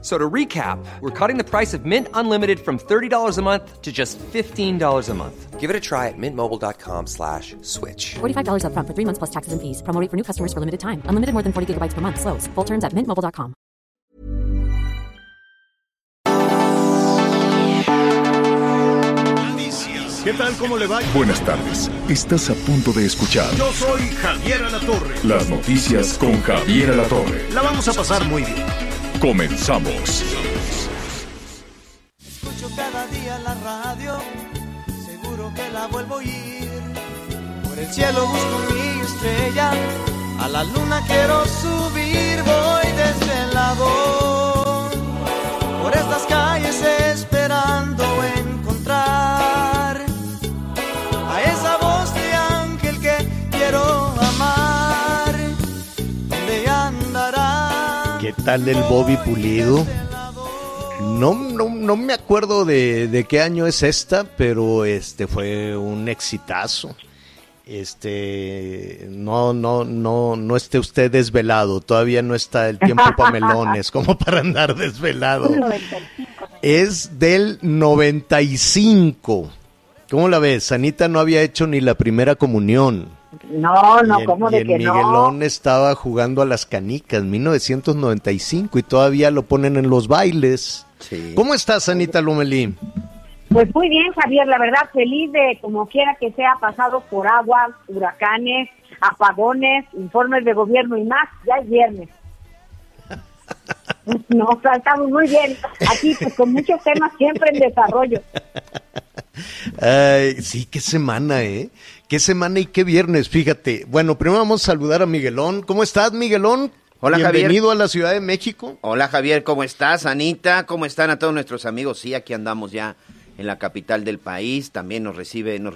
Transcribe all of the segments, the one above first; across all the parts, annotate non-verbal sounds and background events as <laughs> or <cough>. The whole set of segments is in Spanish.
So to recap, we're cutting the price of Mint Unlimited from $30 a month to just $15 a month. Give it a try at mintmobile.com slash switch. $45 up front for three months plus taxes and fees. Promo rate for new customers for limited time. Unlimited more than 40 gigabytes per month. Slows. Full terms at mintmobile.com. ¿Qué tal? ¿Cómo le va? Buenas tardes. Estás a punto de escuchar Yo soy Javier Alatorre. las noticias con Javier Alatorre. La vamos a pasar muy bien. Comenzamos. Escucho cada día la radio, seguro que la vuelvo a oír. Por el cielo busco mi estrella, a la luna quiero subir, voy desvelado. Por estas calles esperando tal el Bobby Pulido? No, no, no me acuerdo de, de qué año es esta, pero este fue un exitazo. Este, no, no, no, no esté usted desvelado. Todavía no está el tiempo para melones, como <laughs> para andar desvelado. Es del 95. ¿Cómo la ves? Anita no había hecho ni la primera comunión. No, no, y en, ¿cómo y de en que Miguelón no? estaba jugando a las canicas, 1995, y todavía lo ponen en los bailes. ¿Cómo estás, Anita Lomelí? Pues muy bien, Javier, la verdad, feliz de como quiera que sea pasado por agua, huracanes, apagones, informes de gobierno y más, ya es viernes. <laughs> No, o sea, estamos muy bien. Aquí, pues con muchos temas siempre en desarrollo. Ay, sí, qué semana, ¿eh? Qué semana y qué viernes, fíjate. Bueno, primero vamos a saludar a Miguelón. ¿Cómo estás, Miguelón? Hola, Javier. Bienvenido a la Ciudad de México. Hola Javier, ¿cómo estás? Anita, ¿cómo están a todos nuestros amigos? Sí, aquí andamos ya en la capital del país, también nos recibe, nos,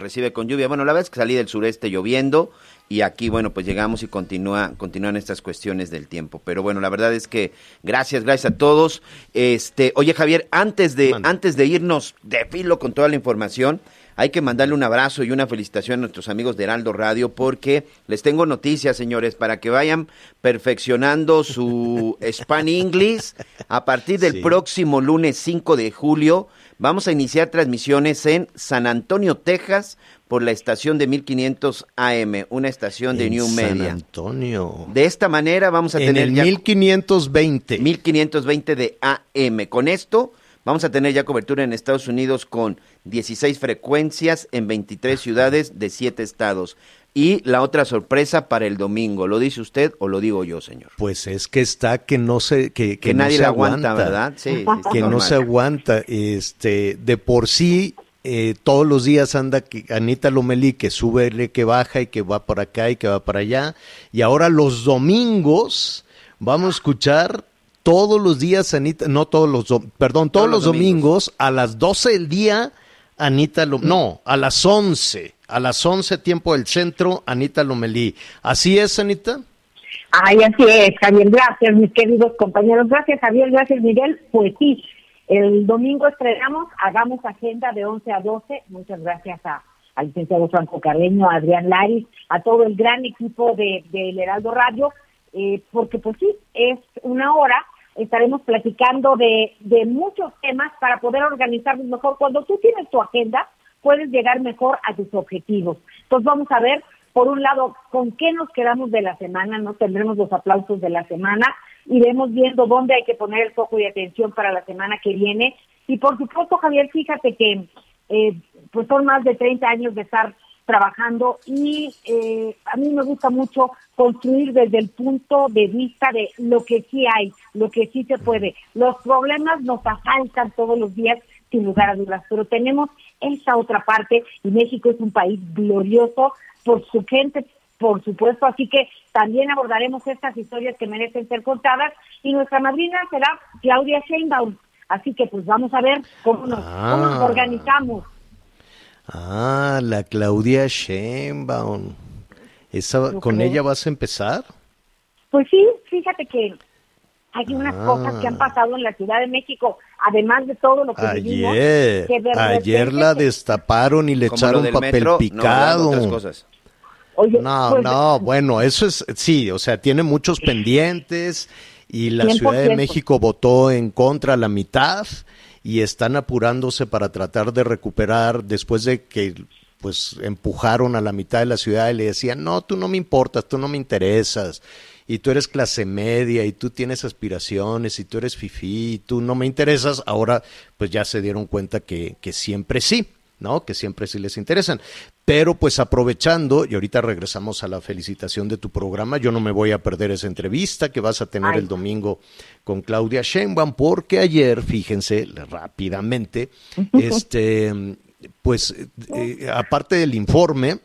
recibe con lluvia. Bueno, la verdad es que salí del sureste lloviendo y aquí, bueno, pues llegamos y continúa, continúan estas cuestiones del tiempo. Pero bueno, la verdad es que gracias, gracias a todos. Este, oye Javier, antes de, antes de irnos de filo con toda la información, hay que mandarle un abrazo y una felicitación a nuestros amigos de Heraldo Radio porque les tengo noticias, señores, para que vayan perfeccionando su <laughs> Span English. A partir del Sí. próximo lunes 5 de julio vamos a iniciar transmisiones en San Antonio, Texas, por la estación de 1500 AM, una estación de En New San Media. Antonio. De esta manera vamos a en tener el ya 1520. 1520 de AM. Con esto vamos a tener ya cobertura en Estados Unidos con 16 frecuencias en 23 ciudades de 7 estados. Y la otra sorpresa para el domingo, ¿lo dice usted o lo digo yo, señor? Pues es que está que no se que, Que, que no nadie se la aguanta, ¿verdad? Sí, que no se aguanta. Este, de por sí, eh, todos los días anda que, Anita Lomelí que sube, que baja y que va por acá y que va para allá. Y ahora los domingos vamos a escuchar todos los días, Anita, no todos los, perdón, todos, Todos los los domingos. a las 12 del día, Anita Lomelí, no, a las 11, a las 11 tiempo del centro, Anita Lomelí. ¿Así es, Anita? Ay, así es, Javier. Gracias, mis queridos compañeros. Gracias, Javier. Gracias, Miguel. Pues sí, el domingo estrenamos, hagamos agenda de 11 a 12. Muchas gracias a, al licenciado Franco Carreño, a Adrián Laris, a todo el gran equipo de, del Heraldo Radio, eh, porque pues sí, es una hora. Estaremos platicando de, de muchos temas para poder organizarnos mejor. Cuando tú tienes tu agenda, puedes llegar mejor a tus objetivos. Entonces vamos a ver, por un lado, con qué nos quedamos de la semana, no tendremos los aplausos de la semana, iremos viendo dónde hay que poner el foco de atención para la semana que viene. Y por supuesto, Javier, fíjate que eh, pues son más de 30 años de estar trabajando y eh, a mí me gusta mucho construir desde el punto de vista de lo que sí hay, lo que sí se puede. Los problemas nos asaltan todos los días sin lugar a dudas, pero tenemos esa otra parte y México es un país glorioso por su gente, por supuesto, así que también abordaremos estas historias que merecen ser contadas y nuestra madrina será Claudia Sheinbaum. Así que pues vamos a ver cómo nos, cómo nos Ah. organizamos. Ah, la Claudia hay unas Ah. cosas que han pasado en la Ciudad de México, además de todo lo que vivimos, Ayer, que de ayer la se- destaparon y le echaron papel metro, no, picado. otras cosas. Oye, No, pues, no, bueno, eso es, sí, o sea, tiene muchos pendientes y la Ciudad de 100%. México votó en contra la mitad y están apurándose para tratar de recuperar después de que pues empujaron a la mitad de la ciudad y le decían, no, tú no me importas, tú no me interesas, y tú eres clase media, y tú tienes aspiraciones, y tú eres fifí, y tú no me interesas, ahora pues ya se dieron cuenta que, que siempre sí. ¿No? Que siempre sí les interesan. Pero pues aprovechando, y ahorita regresamos a la felicitación de tu programa, yo no me voy a perder esa entrevista que vas a tener Ay. el domingo con Claudia Sheinbaum, porque ayer, fíjense, rápidamente, <laughs> este, pues, eh, aparte del informe,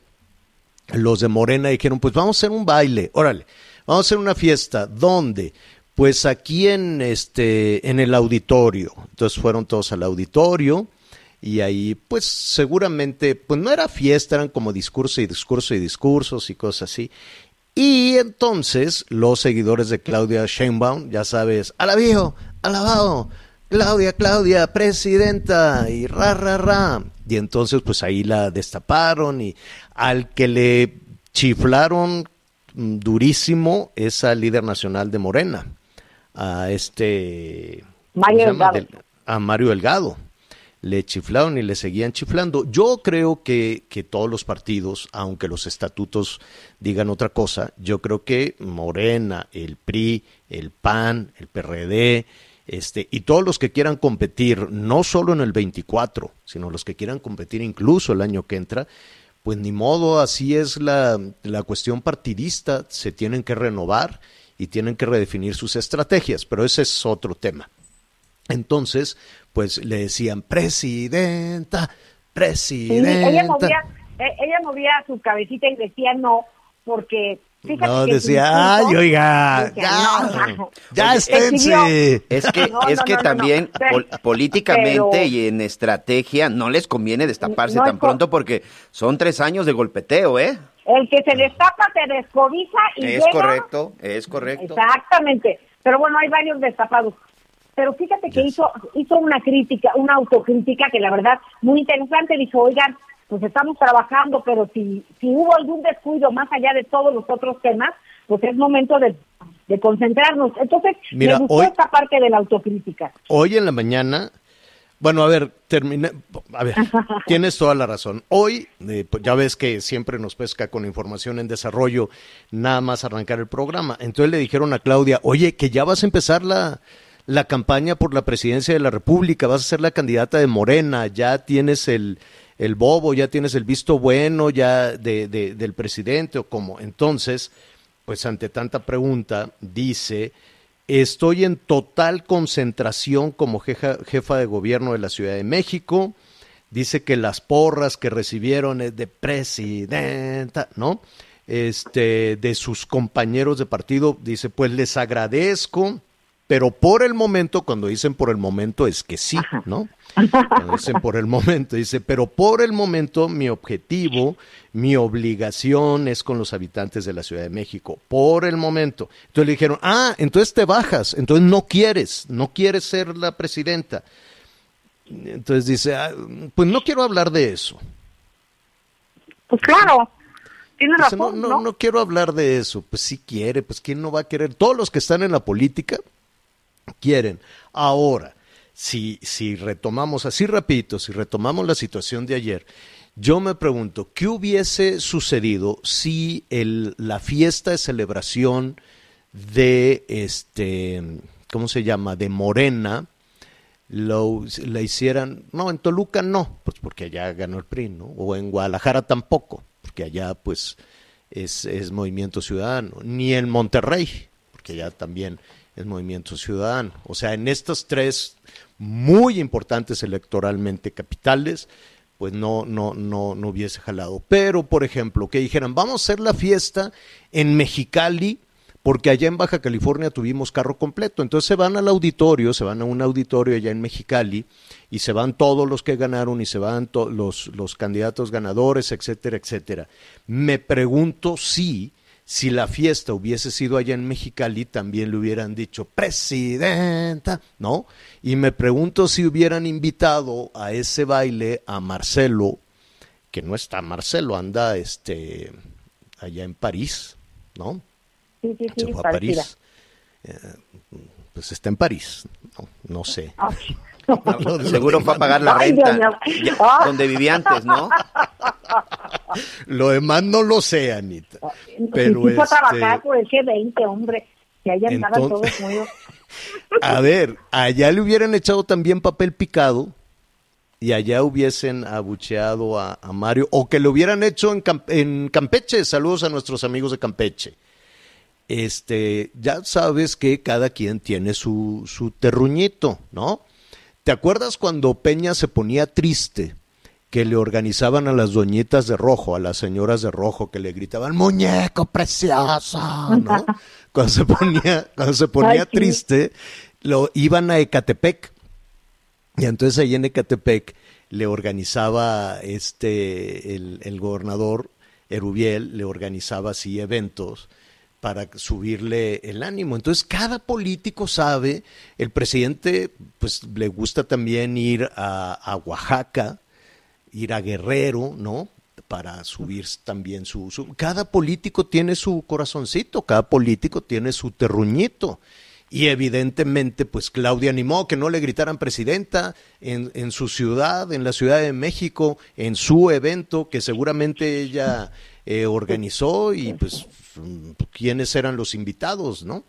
los de Morena dijeron, pues vamos a hacer un baile, órale, vamos a hacer una fiesta, ¿dónde? Pues aquí en este, en el auditorio. Entonces fueron todos al auditorio y ahí, pues seguramente, pues no era fiesta, eran como discurso y discurso y discursos y cosas así. Y entonces los seguidores de Claudia Sheinbaum, ya sabes, alabío, alabado, Claudia, Claudia, presidenta, y ra, ra, ra. Y entonces pues ahí la destaparon y al que le chiflaron mm, durísimo es al líder nacional de Morena, a este... ¿cómo Mario? Delgado. Del- a Mario Delgado. Le chiflaron y le seguían chiflando. Yo creo que, que todos los partidos, aunque los estatutos digan otra cosa, yo creo que Morena, el PRI, el PAN, el PRD, este, y todos los que quieran competir, no solo en el 24, sino los que quieran competir incluso el año que entra, pues ni modo, así es la, la cuestión partidista, se tienen que renovar y tienen que redefinir sus estrategias, pero ese es otro tema. Entonces, pues le decían, presidenta, Sí, ella movía, presidenta. eh, ella movía su cabecita y decía no, porque fíjate No, decía, ay, oiga, ya, ya esténse. Es que, No, es que no, no, también no. pol- políticamente Pero- y en estrategia no les conviene destaparse tan pronto porque son tres años de golpeteo, ¿eh? El que se destapa se descobija y Es llega- correcto, es correcto. Exactamente. Pero bueno, hay varios destapados. Pero fíjate que Yes. hizo hizo una crítica, una autocrítica que la verdad muy interesante. Dijo, oigan, pues estamos trabajando, pero si, si hubo algún descuido más allá de todos los otros temas, pues es momento de, de concentrarnos. Entonces, Mira, me gustó hoy- esta parte de la autocrítica. Hoy en la mañana, bueno, a ver, terminé, a ver, <laughs> tienes toda la razón. Hoy, eh, pues, ya ves que siempre nos pesca con información en desarrollo, nada más arrancar el programa. Entonces le dijeron a Claudia, oye, que ya vas a empezar la, la campaña por la presidencia de la República, vas a ser la candidata de Morena, ya tienes el, el bobo, ya tienes el visto bueno ya de, de- del presidente o cómo. Entonces, pues ante tanta pregunta, dice, estoy en total concentración como jefa, jefa de gobierno de la Ciudad de México. Dice que las porras que recibieron es de presidenta, ¿no? Este, de sus compañeros de partido, dice, pues les agradezco, pero por el momento, cuando dicen por el momento, es que sí, ¿no? <laughs> Cuando dicen por el momento, dice, pero por el momento mi objetivo, mi obligación es con los habitantes de la Ciudad de México, por el momento. Entonces le dijeron, ah, entonces te bajas, entonces no quieres, no quieres ser la presidenta. Entonces dice, "Ah, pues no quiero hablar de eso. Pues claro, tiene Dice, no, razón, no, ¿no? no quiero hablar de eso. Pues sí quiere, pues ¿quién no va a querer? Todos los que están en la política quieren. Ahora, si, si retomamos así rapidito, si retomamos la situación de ayer, yo me pregunto, ¿qué hubiese sucedido si el, la fiesta de celebración de este, ¿cómo se llama? de Morena, lo, la hicieran, no, en Toluca no, pues porque allá ganó el PRI, ¿no? O en Guadalajara tampoco, porque allá pues es, es Movimiento Ciudadano, ni en Monterrey, porque allá también es Movimiento Ciudadano. O sea, en estas tres muy importantes electoralmente capitales, pues no, no, no, no hubiese jalado. Pero, por ejemplo, que dijeran, vamos a hacer la fiesta en Mexicali, porque allá en Baja California tuvimos carro completo. Entonces se van al auditorio, se van a un auditorio allá en Mexicali y se van todos los que ganaron y se van los, los candidatos ganadores, etcétera, etcétera. Me pregunto si, si la fiesta hubiese sido allá en Mexicali, también le hubieran dicho presidenta, ¿no? Y me pregunto si hubieran invitado a ese baile a Marcelo, que no está Marcelo, anda este allá en París, ¿no? Sí, sí, sí, Se fue a. París. Eh, pues está en París, no, no sé. <laughs> Seguro fue a pagar la renta. Ya, donde vivía antes, ¿no? <laughs> Lo demás no lo sé, Anita. Pero si fue a este, trabajar por el G20, hombre, que allá Entonces- todos muy... <laughs> A ver, allá le hubieran echado también papel picado y allá hubiesen abucheado a, a Mario o que lo hubieran hecho en Campeche. Saludos a nuestros amigos de Campeche. Este, ya sabes que cada quien tiene su, su terruñito, ¿no? ¿Te acuerdas cuando Peña se ponía triste? Que le organizaban a las doñitas de rojo, a las señoras de rojo, que le gritaban, muñeco precioso, ¿no? <laughs> Cuando se ponía, cuando se ponía Ay, triste, lo iban a Ecatepec. Y entonces ahí en Ecatepec le organizaba este, el, el gobernador Erubiel, le organizaba así eventos para subirle el ánimo. Entonces cada político sabe, el presidente pues le gusta también ir a, Oaxaca, ir a Guerrero, ¿no? Para subir también su, Cada político tiene su corazoncito, cada político tiene su terruñito. Y evidentemente, pues Claudia animó que no le gritaran presidenta en, en su ciudad, en la Ciudad de México, en su evento que seguramente ella eh, organizó y pues quiénes eran los invitados, ¿no?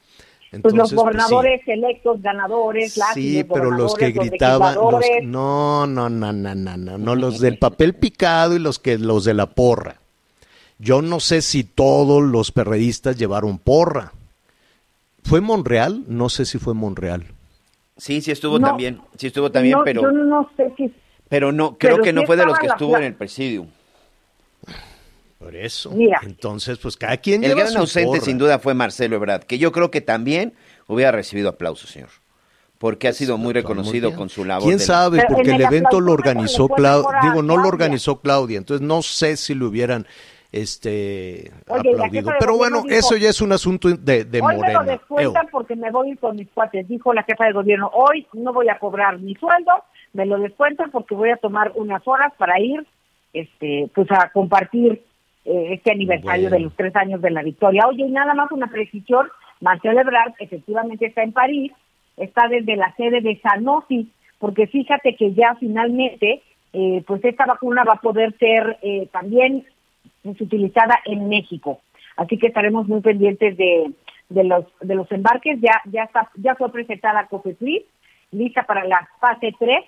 Pues los Entonces, sí. gobernadores electos, ganadores, las Sí, los pero los que gritaban, los- no, no, no, no, no, no, no, los del papel picado y los que los de la porra. Yo no sé si todos los perredistas llevaron porra. ¿Fue Monreal? No sé si fue Monreal. Sí, sí estuvo No. también, sí estuvo también, No, pero Yo no sé si... pero no, creo pero que no fue de los que la estuvo en el presidium. Por eso. Mira. Entonces, pues cada quien El lleva gran su ausente porra. sin duda fue Marcelo Ebrard, que yo creo que también hubiera recibido aplausos, señor. Porque ha sido muy reconocido con su labor. ¿Quién sabe? Porque el el evento lo organizó Claudia. Digo, no lo organizó Claudia. Entonces no sé si lo hubieran este Oye, aplaudido. Pero bueno, dijo, eso ya es un asunto de, de Hoy me lo descuentan porque me voy con mis cuates, dijo la jefa de gobierno. Hoy no voy a cobrar mi sueldo, me lo descuentan porque voy a tomar unas horas para ir este pues a compartir eh, este aniversario Bueno. de los tres años de la victoria. Oye, y nada más una precisión, Marcelo Ebrard efectivamente está en París, está desde la sede de Sanofi, porque fíjate que ya finalmente eh, pues esta vacuna va a poder ser eh, también es utilizada en México. Así que estaremos muy pendientes de, de los de los embarques. Ya ya está ya fue presentada Cofepris, lista para la fase 3.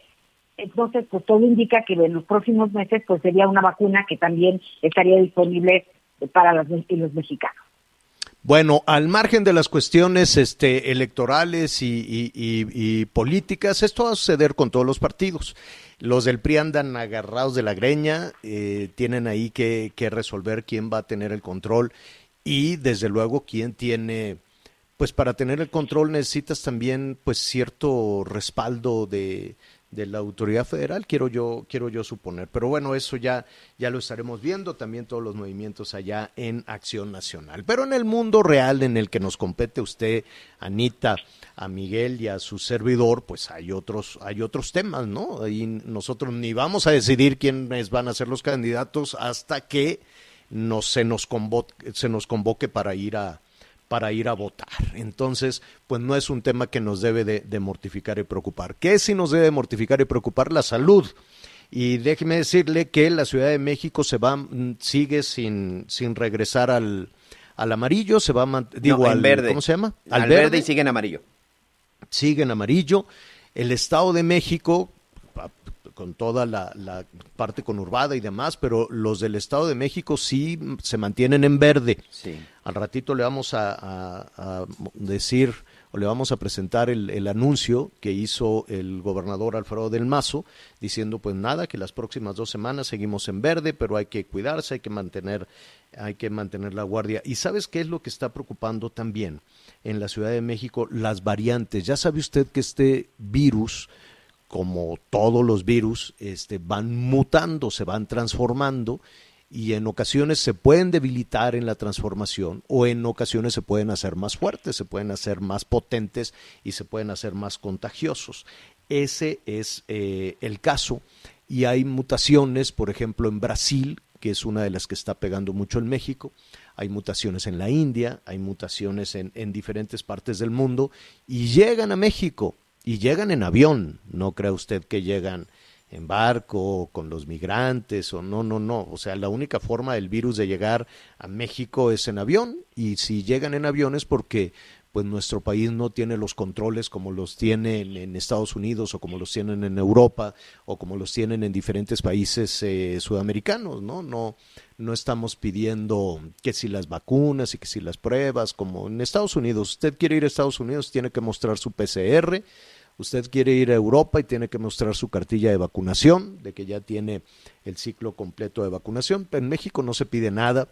Entonces, pues todo indica que en los próximos meses pues sería una vacuna que también estaría disponible para los, los mexicanos. Bueno, al margen de las cuestiones este, electorales y políticas, esto va a suceder con todos los partidos. Los del PRI andan agarrados de la greña, eh, tienen ahí que, que resolver quién va a tener el control y desde luego quién tiene, pues para tener el control necesitas también pues cierto respaldo de, de la autoridad federal, quiero yo, quiero yo suponer. Pero bueno, eso ya, ya lo estaremos viendo, también todos los movimientos allá en Acción Nacional. Pero en el mundo real en el que nos compete usted, Anita, a Miguel y a su servidor, pues hay otros, hay otros temas, ¿no? Ahí nosotros ni vamos a decidir quiénes van a ser los candidatos hasta que no se nos convoque, se nos convoque para ir a para ir a votar. Entonces, pues no es un tema que nos debe de, de mortificar y preocupar. ¿Qué sí nos debe mortificar y preocupar? La salud. Y déjeme decirle que la Ciudad de México se va, mm, sigue sin, sin regresar al, al amarillo, se va a digo No, al verde. ¿cómo se llama? Al, verde. y sigue en amarillo. sigue en amarillo. El Estado de México, con toda la, la parte conurbada y demás, pero los del Estado de México sí se mantienen en verde. Sí. Al ratito le vamos a, a- a decir o le vamos a presentar el, el anuncio que hizo el gobernador Alfredo del Mazo, diciendo pues nada, que las próximas dos semanas seguimos en verde, pero hay que cuidarse, hay que mantener, hay que mantener la guardia. ¿Y sabes qué es lo que está preocupando también en la Ciudad de México? Las variantes. Ya sabe usted que este virus, como todos los virus, este, van mutando, se van transformando y en ocasiones se pueden debilitar en la transformación o en ocasiones se pueden hacer más fuertes, se pueden hacer más potentes y se pueden hacer más contagiosos. Ese es eh, el caso. Y hay mutaciones, por ejemplo, en Brasil, que es una de las que está pegando mucho en México, hay mutaciones en la India, hay mutaciones en, en diferentes partes del mundo y llegan a México y llegan en avión, no crea usted que llegan en barco, con los migrantes, o no, no, no. O sea, la única forma del virus de llegar a México es en avión, y si llegan en avión es porque pues nuestro país no tiene los controles como los tienen en Estados Unidos o como los tienen en Europa o como los tienen en diferentes países eh, sudamericanos, ¿no? No no estamos pidiendo que si las vacunas y que si las pruebas, como en Estados Unidos, usted quiere ir a Estados Unidos, tiene que mostrar su PCR, usted quiere ir a Europa y tiene que mostrar su cartilla de vacunación, de que ya tiene el ciclo completo de vacunación. En México no se pide nada.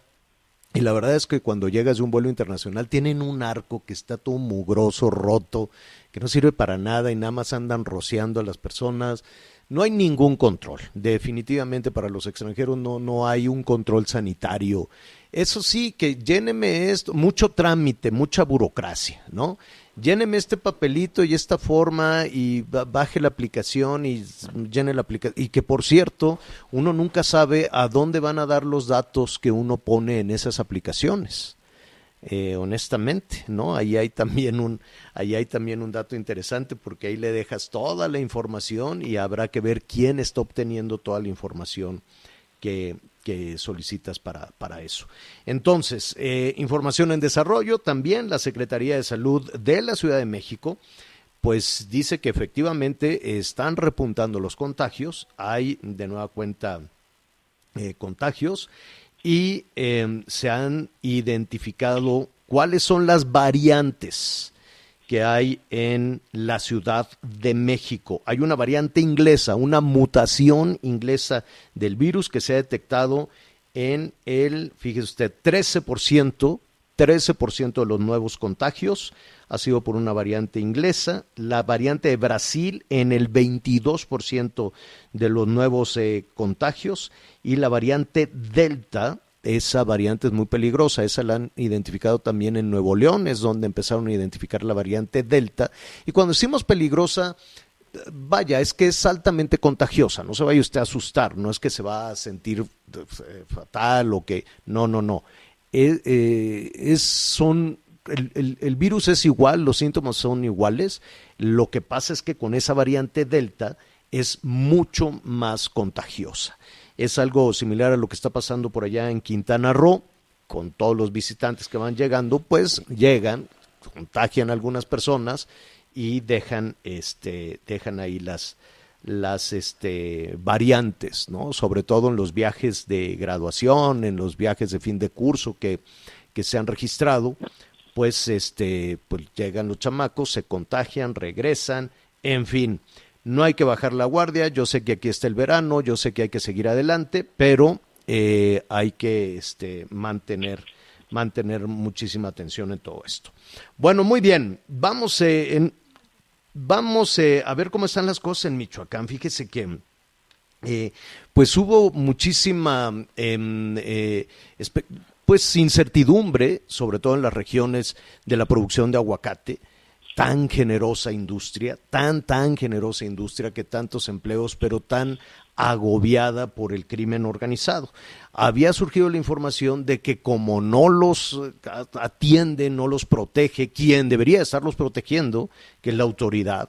Y la verdad es que cuando llegas de un vuelo internacional tienen un arco que está todo mugroso, roto, que no sirve para nada y nada más andan rociando a las personas. No hay ningún control. Definitivamente para los extranjeros no, no hay un control sanitario. Eso sí, que lléneme esto, mucho trámite, mucha burocracia, ¿no? Lléneme este papelito y esta forma y baje la aplicación y llene la aplicación. Y que por cierto, uno nunca sabe a dónde van a dar los datos que uno pone en esas aplicaciones. Eh, honestamente, ¿no? Ahí hay también un, ahí hay también un dato interesante porque ahí le dejas toda la información y habrá que ver quién está obteniendo toda la información que, que solicitas para, para eso. Entonces, eh, información en desarrollo, también la Secretaría de Salud de la Ciudad de México, pues dice que efectivamente están repuntando los contagios, hay de nueva cuenta eh, contagios y em, se han identificado cuáles son las variantes que hay en la Ciudad de México. Hay una variante inglesa, una mutación inglesa del virus que se ha detectado en el, fíjese usted, 13%, 13% de los nuevos contagios ha sido por una variante inglesa, la variante de Brasil en el 22% de los nuevos eh, contagios y la variante Delta esa variante es muy peligrosa, esa la han identificado también en Nuevo León, es donde empezaron a identificar la variante Delta. Y cuando decimos peligrosa, vaya, es que es altamente contagiosa, no se vaya usted a asustar, no es que se va a sentir eh, fatal o que, no, no, no. Eh, eh, es, son, el, el virus es igual, los síntomas son iguales, lo que pasa es que con esa variante Delta es mucho más contagiosa. Es algo similar a lo que está pasando por allá en Quintana Roo, con todos los visitantes que van llegando, pues llegan, contagian a algunas personas y dejan, este, dejan ahí las, las este, variantes, ¿no? Sobre todo en los viajes de graduación, en los viajes de fin de curso que, que se han registrado, pues, este, pues llegan los chamacos, se contagian, regresan, en fin no hay que bajar la guardia, yo sé que aquí está el verano, yo sé que hay que seguir adelante, pero eh, hay que este, mantener, mantener muchísima atención en todo esto. Bueno, muy bien, vamos, eh, vamos eh, a ver cómo están las cosas en Michoacán. Fíjese que pues hubo muchísima em, pues incertidumbre, sobre todo en las regiones de la producción de aguacate tan generosa industria, tan, tan generosa industria que tantos empleos, pero tan agobiada por el crimen organizado. Había surgido la información de que como no los atiende, no los protege, quien debería estarlos protegiendo, que es la autoridad,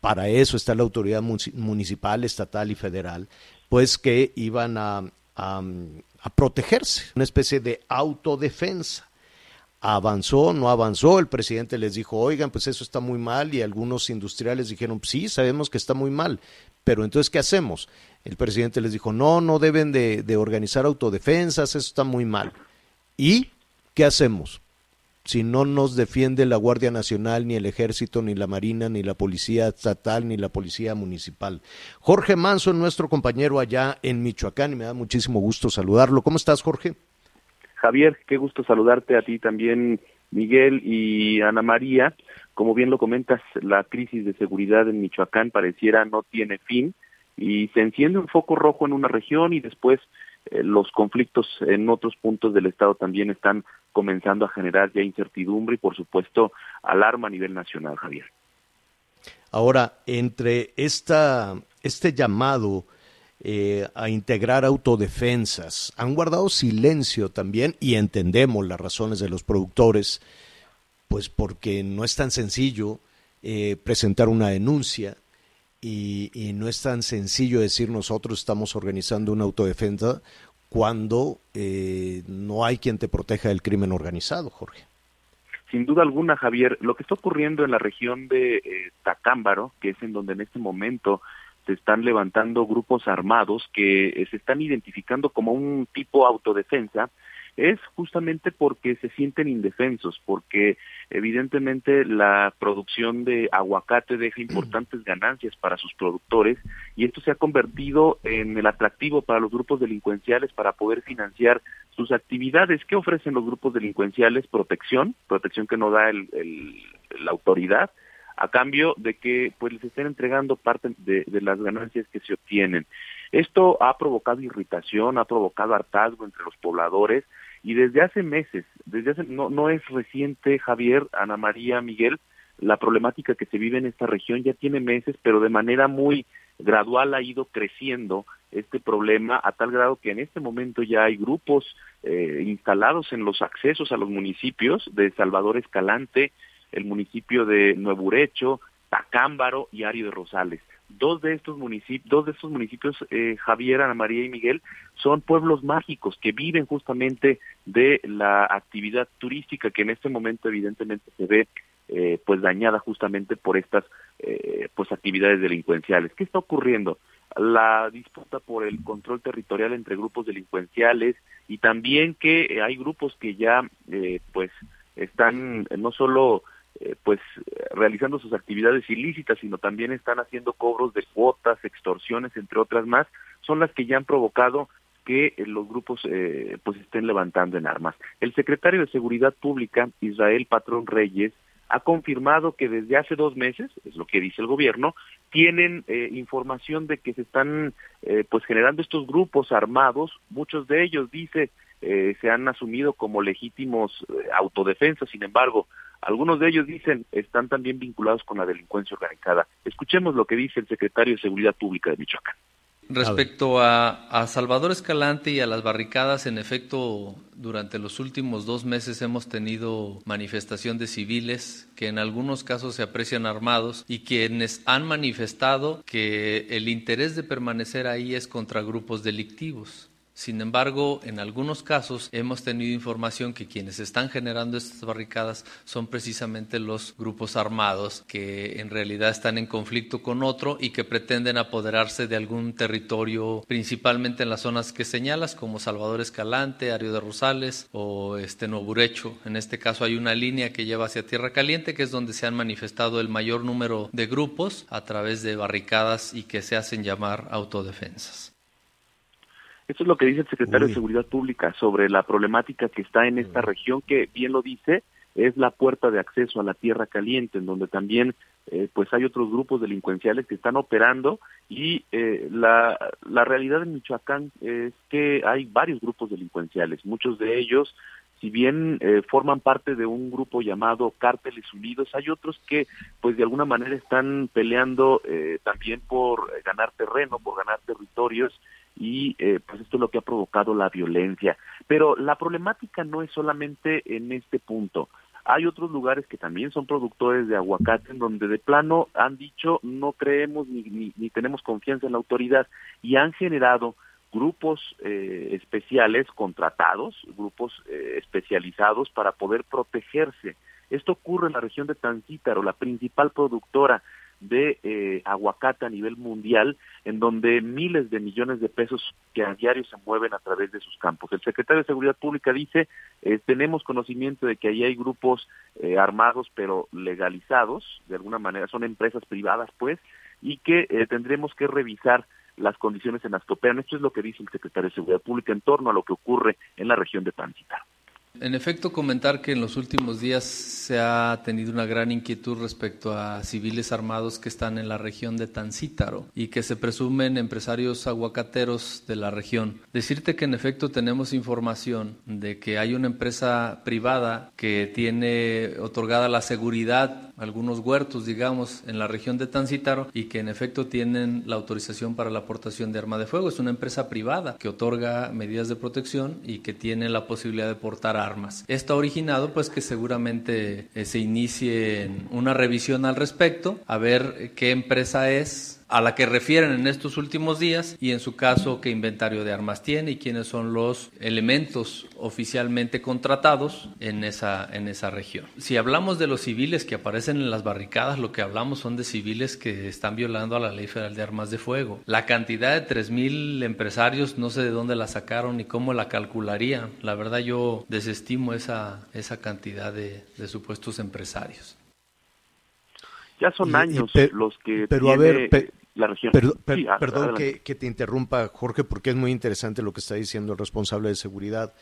para eso está la autoridad municipal, estatal y federal, pues que iban a, a protegerse, una especie de autodefensa avanzó, no avanzó, el presidente les dijo, oigan, pues eso está muy mal y algunos industriales dijeron, sí, sabemos que está muy mal, pero entonces, ¿qué hacemos? El presidente les dijo, no, no deben de, de organizar autodefensas, eso está muy mal. ¿Y qué hacemos? Si no nos defiende la Guardia Nacional, ni el Ejército, ni la Marina, ni la Policía Estatal, ni la Policía Municipal. Jorge Manso, nuestro compañero allá en Michoacán, y me da muchísimo gusto saludarlo. ¿Cómo estás, Jorge? Javier, qué gusto saludarte a ti también, Miguel y Ana María. Como bien lo comentas, la crisis de seguridad en Michoacán pareciera no tiene fin y se enciende un foco rojo en una región y después eh, los conflictos en otros puntos del Estado también están comenzando a generar ya incertidumbre y, por supuesto, alarma a nivel nacional, Javier. Ahora, entre esta, este llamado eh, a integrar autodefensas, han guardado silencio también y entendemos las razones de los productores, pues porque no es tan sencillo eh, presentar una denuncia y, no es tan sencillo decir nosotros estamos organizando una autodefensa cuando eh, no hay quien te proteja del crimen organizado, Jorge. Sin duda alguna, Javier, lo que está ocurriendo en la región de eh, Tacámbaro, que es en donde en este momento se están levantando grupos armados que eh, se están identificando como un tipo autodefensa, es justamente porque se sienten indefensos, porque evidentemente la producción de aguacate deja importantes ganancias para sus productores y esto se ha convertido en el atractivo para los grupos delincuenciales para poder financiar sus actividades. ¿Qué ofrecen los grupos delincuenciales? Protección, protección que no da el, la autoridad, a cambio de que pues les estén entregando parte de, de, las ganancias que se obtienen. Esto ha provocado irritación, ha provocado hartazgo entre los pobladores y desde hace meses, desde hace, no, no es reciente, Javier, Ana María, Miguel, la problemática que se vive en esta región ya tiene meses, pero de manera muy gradual ha ido creciendo este problema a tal grado que en este momento ya hay grupos eh, instalados en los accesos a los municipios de Salvador Escalante, el municipio de Nuevo Urecho, Tacámbaro y Ario de Rosales dos de estos municipios, dos de estos municipios, eh, Javier, Ana María y Miguel, son pueblos mágicos que viven justamente de la actividad turística que en este momento evidentemente se ve eh, pues dañada justamente por estas eh, pues actividades delincuenciales. ¿Qué está ocurriendo? La disputa por el control territorial entre grupos delincuenciales y también que hay grupos que ya eh, pues están no solo eh, pues realizando sus actividades ilícitas, sino también están haciendo cobros de cuotas, extorsiones, entre otras más, son las que ya han provocado que eh, los grupos eh, pues estén levantando en armas. El secretario de Seguridad Pública, Israel Patrón Reyes, ha confirmado que desde hace dos meses, es lo que dice el gobierno, tienen eh, información de que se están eh, pues generando estos grupos armados, muchos de ellos dice eh, se han asumido como legítimos eh, autodefensas, sin embargo, algunos de ellos dicen están también vinculados con la delincuencia organizada. Escuchemos lo que dice el secretario de Seguridad Pública de Michoacán. Respecto a, Salvador Escalante y a las barricadas, en efecto, durante los últimos dos meses hemos tenido manifestación de civiles que en algunos casos se aprecian armados y quienes han manifestado que el interés de permanecer ahí es contra grupos delictivos. Sin embargo, en algunos casos hemos tenido información que quienes están generando estas barricadas son precisamente los grupos armados que en realidad están en conflicto con otro y que pretenden apoderarse de algún territorio, principalmente en las zonas que señalas, como Salvador Escalante, Ario de Rosales o este Nuevo Urecho. En este caso hay una línea que lleva hacia Tierra Caliente, que es donde se han manifestado el mayor número de grupos a través de barricadas y que se hacen llamar autodefensas. Esto es lo que dice el secretario Uy. de Seguridad Pública sobre la problemática que está en esta región, que bien lo dice, es la puerta de acceso a la tierra caliente, en donde también eh, pues hay otros grupos delincuenciales que están operando y eh, la, la realidad en Michoacán es que hay varios grupos delincuenciales, muchos de ellos si bien eh, forman parte de un grupo llamado Cárteles Unidos, hay otros que pues de alguna manera están peleando eh, también por ganar terreno, por ganar territorios y eh, pues esto es lo que ha provocado la violencia. Pero la problemática no es solamente en este punto. Hay otros lugares que también son productores de aguacate en donde de plano han dicho no creemos ni, ni, ni tenemos confianza en la autoridad y han generado grupos eh, especiales contratados, grupos eh, especializados para poder protegerse. Esto ocurre en la región de Tancítaro, la principal productora de eh, aguacate a nivel mundial, en donde miles de millones de pesos que a diario se mueven a través de sus campos. El secretario de Seguridad Pública dice, eh, tenemos conocimiento de que ahí hay grupos eh, armados pero legalizados, de alguna manera son empresas privadas pues, y que eh, tendremos que revisar las condiciones en las que operan. Esto es lo que dice el secretario de Seguridad Pública en torno a lo que ocurre en la región de Táncita. En efecto, comentar que en los últimos días se ha tenido una gran inquietud respecto a civiles armados que están en la región de Tancítaro y que se presumen empresarios aguacateros de la región. Decirte que en efecto tenemos información de que hay una empresa privada que tiene otorgada la seguridad, algunos huertos, digamos, en la región de Tancítaro y que en efecto tienen la autorización para la aportación de arma de fuego. Es una empresa privada que otorga medidas de protección y que tiene la posibilidad de portar armas. Esto ha originado pues que seguramente eh, se inicie una revisión al respecto, a ver qué empresa es, a la que refieren en estos últimos días y en su caso qué inventario de armas tiene y quiénes son los elementos oficialmente contratados en esa, en esa región. Si hablamos de los civiles que aparecen en las barricadas, lo que hablamos son de civiles que están violando a la Ley Federal de Armas de Fuego. La cantidad de 3.000 empresarios, no sé de dónde la sacaron ni cómo la calcularían. La verdad yo desestimo esa, esa cantidad de, de supuestos empresarios. Ya son años los que pero a ver, la región. perdón que, te interrumpa, Jorge, porque es muy interesante lo que está diciendo el responsable de seguridad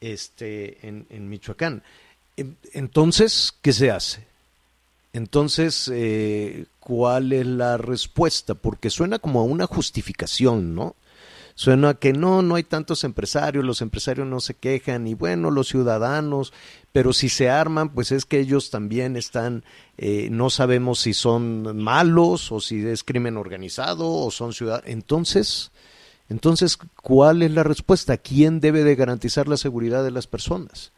este, en, Michoacán. Entonces, ¿qué se hace? Entonces, eh, ¿cuál es la respuesta? Porque suena como a una justificación, ¿no? Suena que no, no hay tantos empresarios, los empresarios no se quejan y bueno, los ciudadanos, pero si se arman, pues es que ellos también están, eh, no sabemos si son malos o si es crimen organizado o son ciudadanos. Entonces, entonces, ¿cuál es la respuesta? ¿Quién debe de garantizar la seguridad de las personas?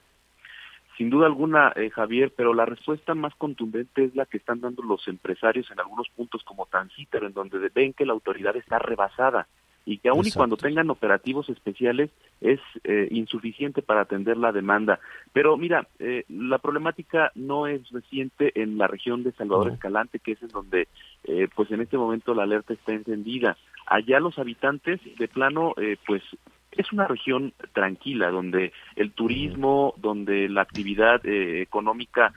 Sin duda alguna, eh, Javier, pero la respuesta más contundente es la que están dando los empresarios en algunos puntos como Tancítaro, en donde ven que la autoridad está rebasada y que aun y cuando tengan operativos especiales es eh, insuficiente para atender la demanda. Pero mira, eh, la problemática no es reciente en la región de Salvador Escalante, que es en donde eh, pues en este momento la alerta está encendida. Allá los habitantes de plano pues es una región tranquila donde el turismo, donde la actividad económica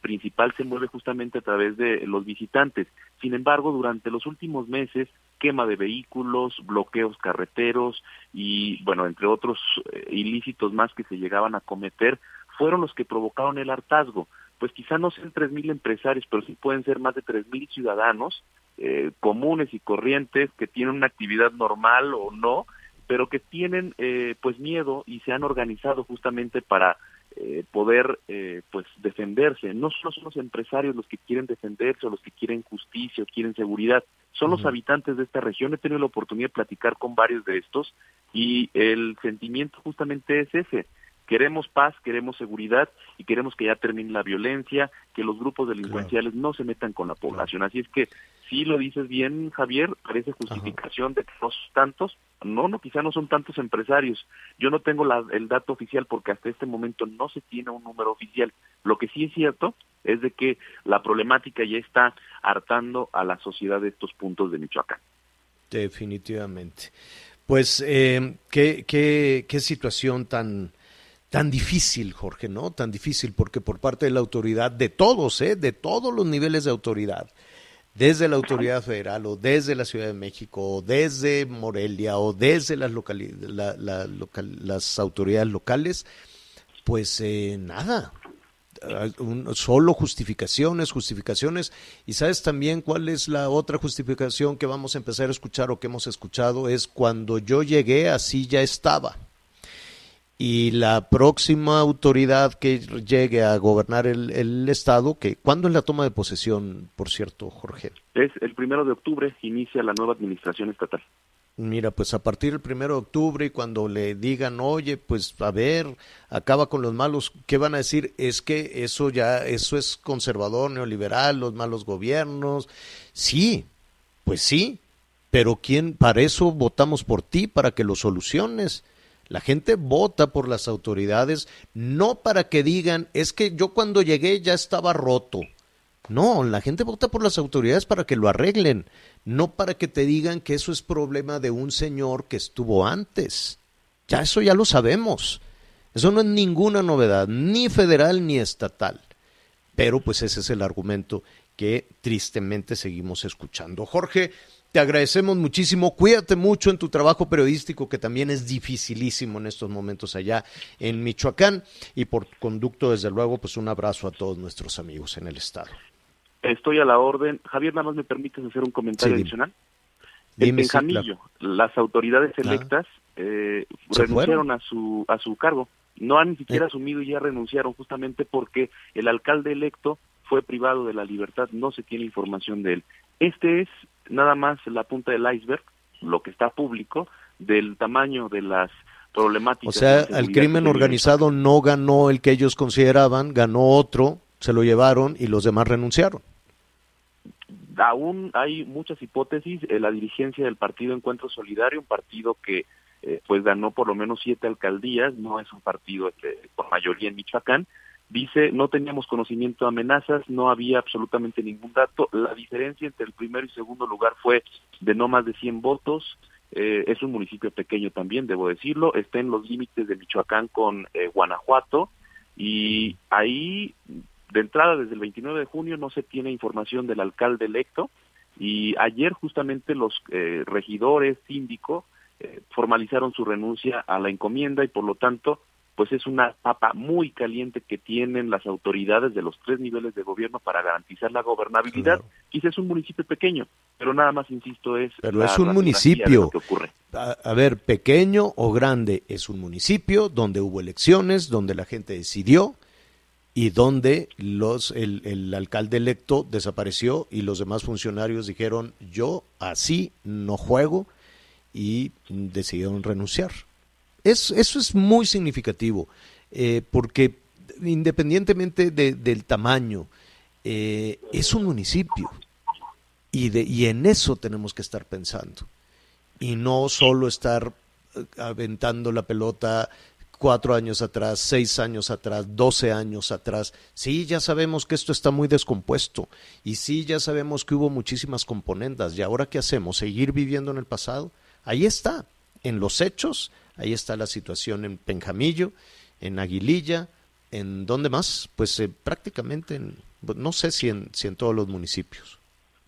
principal se mueve justamente a través de los visitantes. Sin embargo, durante los últimos meses quema de vehículos, bloqueos carreteros y, bueno, entre otros eh, ilícitos más que se llegaban a cometer, fueron los que provocaron el hartazgo. Pues quizá no sean tres mil empresarios, pero sí pueden ser más de tres mil ciudadanos eh, comunes y corrientes que tienen una actividad normal o no, pero que tienen eh, pues miedo y se han organizado justamente para eh, poder eh, pues defenderse. No solo son los empresarios los que quieren defenderse o los que quieren justicia o quieren seguridad, son los habitantes de esta región. He tenido la oportunidad de platicar con varios de estos y el sentimiento justamente es ese. Queremos paz, queremos seguridad y queremos que ya termine la violencia, que los grupos delincuenciales no se metan con la población. Así es que sí lo dices bien, Javier, parece justificación de que no son tantos. No, no, quizá no son tantos empresarios. Yo no tengo la, el dato oficial porque hasta este momento no se tiene un número oficial. Lo que sí es cierto es de que la problemática ya está hartando a la sociedad de estos puntos de Michoacán. Definitivamente. Pues, eh, ¿qué, qué, qué situación tan tan difícil, Jorge, ¿no? Tan difícil porque por parte de la autoridad, de todos, ¿eh? De todos los niveles de autoridad, desde la autoridad federal o desde la Ciudad de México o desde Morelia o desde las, las autoridades locales, pues eh, nada, solo justificaciones, justificaciones. Y sabes también cuál es la otra justificación que vamos a empezar a escuchar o que hemos escuchado, es cuando yo llegué así ya estaba y la próxima autoridad que llegue a gobernar el, Estado, que ¿cuándo es la toma de posesión, por cierto, Jorge? Es el primero de octubre, inicia la nueva administración estatal. Mira, pues a partir del primero de octubre y cuando le digan, oye, pues a ver, acaba con los malos, ¿qué van a decir? Es que eso ya, eso es conservador, neoliberal, los malos gobiernos. Sí, pues sí, pero ¿quién? Para eso votamos por ti, para que lo soluciones. La gente vota por las autoridades no para que digan, es que yo cuando llegué ya estaba roto. No, la gente vota por las autoridades para que lo arreglen, no para que te digan que eso es problema de un señor que estuvo antes. Ya eso ya lo sabemos. Eso no es ninguna novedad, ni federal ni estatal. Pero pues ese es el argumento que tristemente seguimos escuchando. Jorge, te agradecemos muchísimo. Cuídate mucho en tu trabajo periodístico, que también es dificilísimo en estos momentos allá en Michoacán. Y por conducto, desde luego, pues un abrazo a todos nuestros amigos en el Estado. Estoy a la orden. Javier, nada más me permites hacer un comentario Sí, adicional. Dime, en sí, Jamillo, las autoridades electas eh, ¿Se renunciaron fueron? a su a su cargo. No han ni siquiera Eh. asumido y ya renunciaron justamente porque el alcalde electo fue privado de la libertad, no se tiene información de él. Este es nada más la punta del iceberg, lo que está público, del tamaño de las problemáticas. O sea, al que crimen organizado no ganó el que ellos consideraban, ganó otro, se lo llevaron y los demás renunciaron. aún hay muchas hipótesis. Eh, la dirigencia del partido Encuentro Solidario, un partido que eh, pues ganó por lo menos siete alcaldías, no es un partido este, con mayoría en Michoacán, dice no teníamos conocimiento de amenazas, no había absolutamente ningún dato. La diferencia entre el primero y segundo lugar fue de no más de 100 votos. Eh, es un municipio pequeño también, debo decirlo. Está en los límites de Michoacán con eh, Guanajuato y ahí de entrada desde el 29 de junio no se tiene información del alcalde electo y ayer justamente los eh, regidores, síndico, eh, formalizaron su renuncia a la encomienda y por lo tanto pues es una papa muy caliente que tienen las autoridades de los tres niveles de gobierno para garantizar la gobernabilidad. Quizás es un municipio pequeño, pero nada más, insisto, es... Pero la es un municipio. que ocurre. A, a ver, pequeño o grande, es un municipio donde hubo elecciones, donde la gente decidió y donde los el, el alcalde electo desapareció y los demás funcionarios dijeron yo así no juego y decidieron renunciar. Es, eso es muy significativo eh, porque independientemente de- del tamaño, eh, es un municipio y, de, y en eso tenemos que estar pensando y no solo estar eh, aventando la pelota cuatro años atrás, seis años atrás, doce años atrás. Sí, ya sabemos que esto está muy descompuesto y sí, ya sabemos que hubo muchísimas componendas. ¿Y ahora qué hacemos? ¿Seguir viviendo en el pasado? Ahí está, en los hechos, ahí está la situación en Penjamillo, en Aguililla, en dónde más, pues eh, prácticamente, en, no sé si en, si en todos los municipios.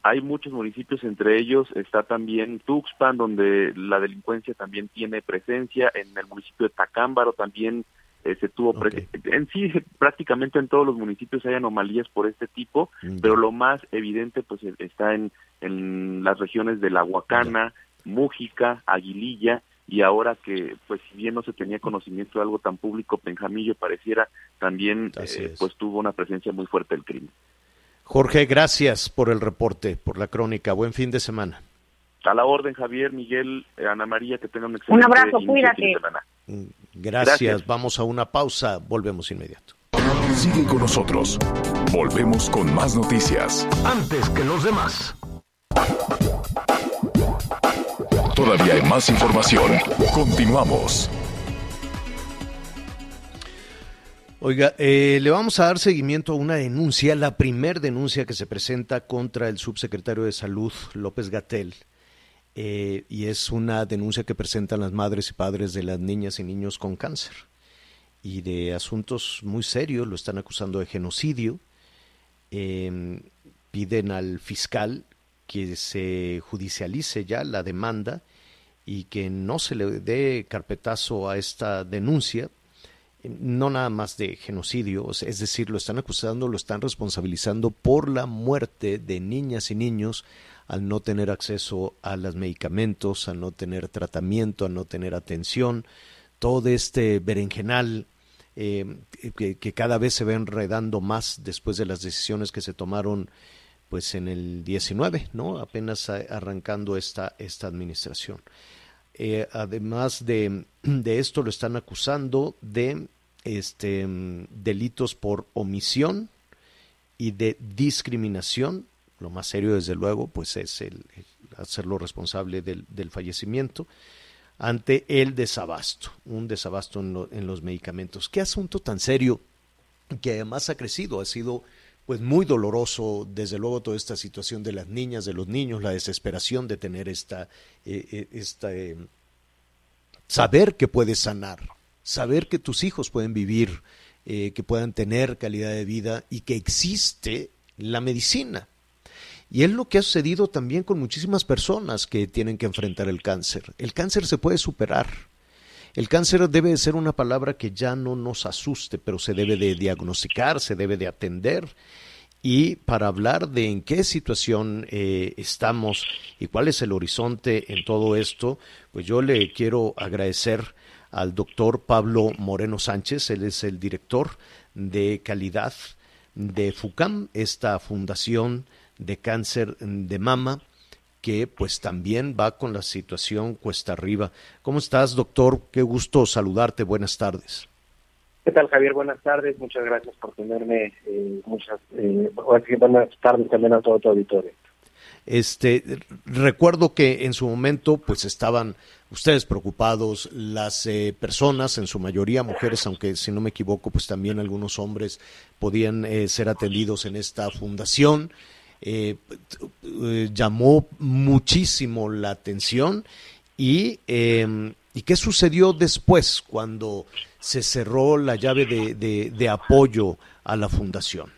Hay muchos municipios, entre ellos está también Tuxpan, donde la delincuencia también tiene presencia. En el municipio de Tacámbaro también eh, se tuvo pre- En sí, prácticamente en todos los municipios hay anomalías por este tipo, Mm, pero lo más evidente pues eh, está en, en las regiones de La Huacana, Mújica, Aguililla, y ahora que, pues si bien no se tenía conocimiento de algo tan público, Penjamillo pareciera también, eh, es. pues tuvo una presencia muy fuerte del crimen. Jorge, gracias por el reporte, por la crónica. Buen fin de semana. A la orden, Javier, Miguel, eh, Ana María, que tengan un excelente abrazo, inicio de cuídate. fin de semana. Gracias. Gracias. Vamos a una pausa. Volvemos inmediato. Sigue con nosotros. Volvemos con más noticias. Antes que los demás. Todavía hay más información. Continuamos. Oiga, eh, le vamos a dar seguimiento a una denuncia, la primer denuncia que se presenta contra el subsecretario de Salud, López Gatel. Eh, y es una denuncia que presentan las madres y padres de las niñas y niños con cáncer. Y de asuntos muy serios, lo están acusando de genocidio. Eh, piden al fiscal que se judicialice ya la demanda y que no se le dé carpetazo a esta denuncia, no nada más de genocidio, es decir, lo están acusando, lo están responsabilizando por la muerte de niñas y niños al no tener acceso a los medicamentos, a no tener tratamiento, a no tener atención, todo este berenjenal eh, que, que cada vez se va enredando más después de las decisiones que se tomaron pues en el 19, ¿no? Apenas arrancando esta, esta administración. Eh, además de, de esto, lo están acusando de este, delitos por omisión y de discriminación. Lo más serio, desde luego, pues es el, el hacerlo responsable del, del fallecimiento ante el desabasto, un desabasto en, lo- en los medicamentos. Qué asunto tan serio que además ha crecido, ha sido pues muy doloroso, desde luego, toda esta situación de las niñas, de los niños, la desesperación de tener esta, eh, eh, esta eh, saber que puedes sanar, saber que tus hijos pueden vivir, eh, que puedan tener calidad de vida y que existe la medicina, Y es lo que ha sucedido también con muchísimas personas que tienen que enfrentar el cáncer. El cáncer se puede superar. El cáncer debe de ser una palabra que ya no nos asuste, pero se debe de diagnosticar, se debe de atender. Y para hablar de en qué situación eh, estamos y cuál es el horizonte en todo esto, pues yo le quiero agradecer al doctor Pablo Moreno Sánchez, él es el director de calidad de FUCAM, esta fundación de cáncer de mama que pues también va con la situación cuesta arriba. ¿Cómo estás, doctor? Qué gusto saludarte. Buenas tardes. ¿Qué tal, Javier? Buenas tardes. Muchas gracias por tenerme. Eh, muchas, eh, buenas tardes también a todo tu auditorio. Este, recuerdo que en su momento pues estaban ustedes preocupados, las eh, personas, en su mayoría mujeres, aunque si no me equivoco, pues también algunos hombres podían eh, ser atendidos en esta fundación. Eh, llamó muchísimo la atención y, em, y qué sucedió después cuando se cerró la llave de, de apoyo a la fundación.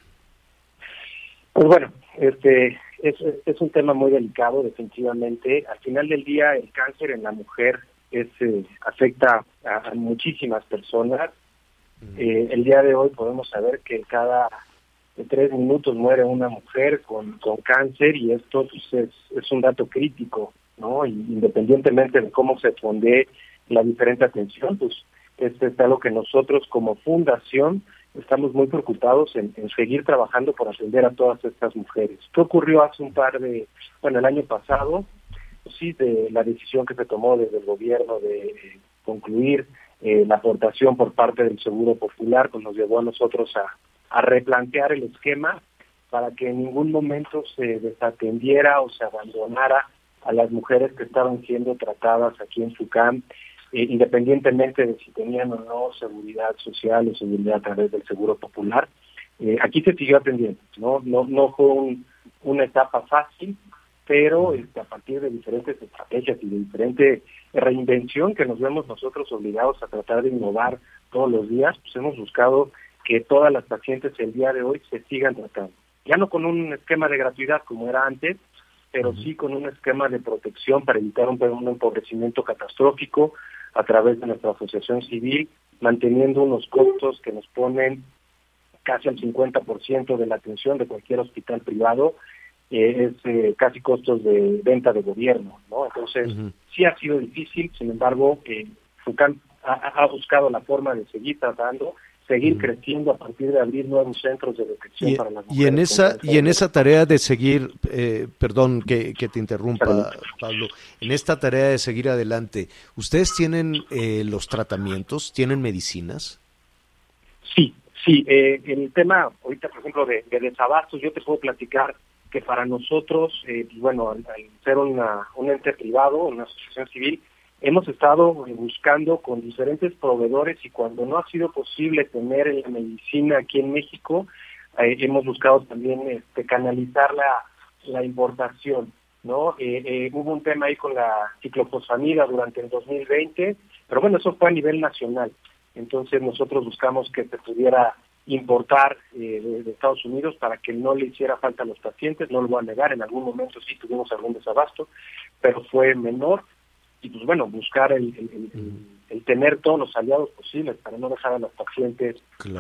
Pues bueno, este es, es un tema muy delicado, definitivamente. Al final del día, el cáncer en la mujer es, eh, afecta a, muchísimas personas. Eh, el día de hoy podemos saber que cada tres minutos muere una mujer con, con cáncer y esto pues, es, es un dato crítico, ¿no? independientemente de cómo se fonde la diferente atención, pues este es algo que nosotros como fundación estamos muy preocupados en, seguir trabajando por atender a todas estas mujeres. ¿Qué ocurrió hace un par de, bueno, el año pasado? Pues sí, de la decisión que se tomó desde el gobierno de concluir eh, la aportación por parte del Seguro Popular, pues nos llevó a nosotros a, a replantear el esquema para que en ningún momento se desatendiera o se abandonara a las mujeres que estaban siendo tratadas aquí en SUCAM eh, independientemente de si tenían o no seguridad social o seguridad a través del Seguro Popular. Eh, aquí se siguió atendiendo, ¿no? No, no fue una etapa fácil, pero este, a partir de diferentes estrategias y de diferente reinvención que nos vemos nosotros obligados a tratar de innovar todos los días, pues hemos buscado que todas las pacientes el día de hoy se sigan tratando. Ya no con un esquema de gratuidad como era antes, pero sí con un esquema de protección para evitar un, un empobrecimiento catastrófico, a través de nuestra asociación civil, manteniendo unos costos que nos ponen casi al 50% de la atención de cualquier hospital privado, eh, es eh, casi costos de venta de gobierno, ¿no? Entonces, sí ha sido difícil, sin embargo, eh, FUCAN ha, ha, buscado la forma de seguir tratando seguir creciendo a partir de abrir nuevos centros de detección para las mujeres. Y en esa, y en esa tarea de seguir, eh, perdón que, te interrumpa, Pablo, en esta tarea de seguir adelante, ¿ustedes tienen eh, los tratamientos, tienen medicinas? Sí, sí. Eh, el tema, ahorita, por ejemplo, de, de desabastos, yo te puedo platicar que para nosotros, eh, pues bueno, al, al ser una, un ente privado, una asociación civil, hemos estado buscando con diferentes proveedores y cuando no ha sido posible tener la medicina aquí en México, eh, hemos buscado también este, canalizar la, importación. ¿no? Eh, eh, hubo un tema ahí con la ciclofosfamida durante el 2020, pero bueno, eso fue a nivel nacional. Entonces nosotros buscamos que se pudiera importar de, de, Estados Unidos para que no le hiciera falta a los pacientes, no lo voy a negar, en algún momento sí tuvimos algún desabasto, pero fue menor y pues bueno, buscar el, el, tener todos los aliados posibles para no dejar a los pacientes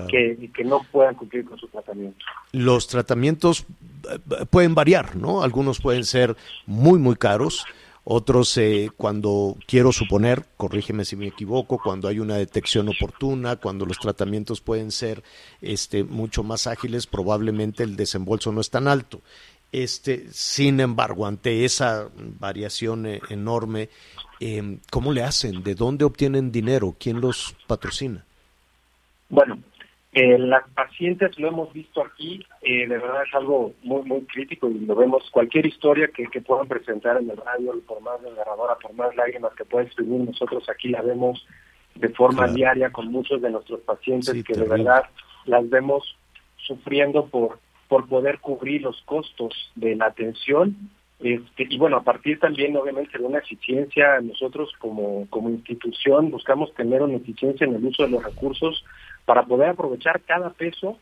que, que no puedan cumplir con su tratamiento. Los tratamientos eh, pueden variar, ¿no? Algunos pueden ser muy, muy caros. Otros, eh, cuando quiero suponer, corrígeme si me equivoco, cuando hay una detección oportuna, cuando los tratamientos pueden ser este, mucho más ágiles, probablemente el desembolso no es tan alto. Este, sin embargo, ante esa variación eh, enorme, eh, ¿cómo le hacen? ¿De dónde obtienen dinero? ¿Quién los patrocina? Bueno, eh, las pacientes lo hemos visto aquí, eh, de verdad es algo muy muy crítico y lo vemos, cualquier historia que, que puedan presentar en el radio, por más desgarradora, por más lágrimas que pueda exprimir, nosotros aquí la vemos de forma diaria con muchos de nuestros pacientes que de verdad las vemos sufriendo por por poder cubrir los costos de la atención. Este, y bueno, a partir también obviamente de una eficiencia, nosotros como, como institución buscamos tener una eficiencia en el uso de los recursos para poder aprovechar cada peso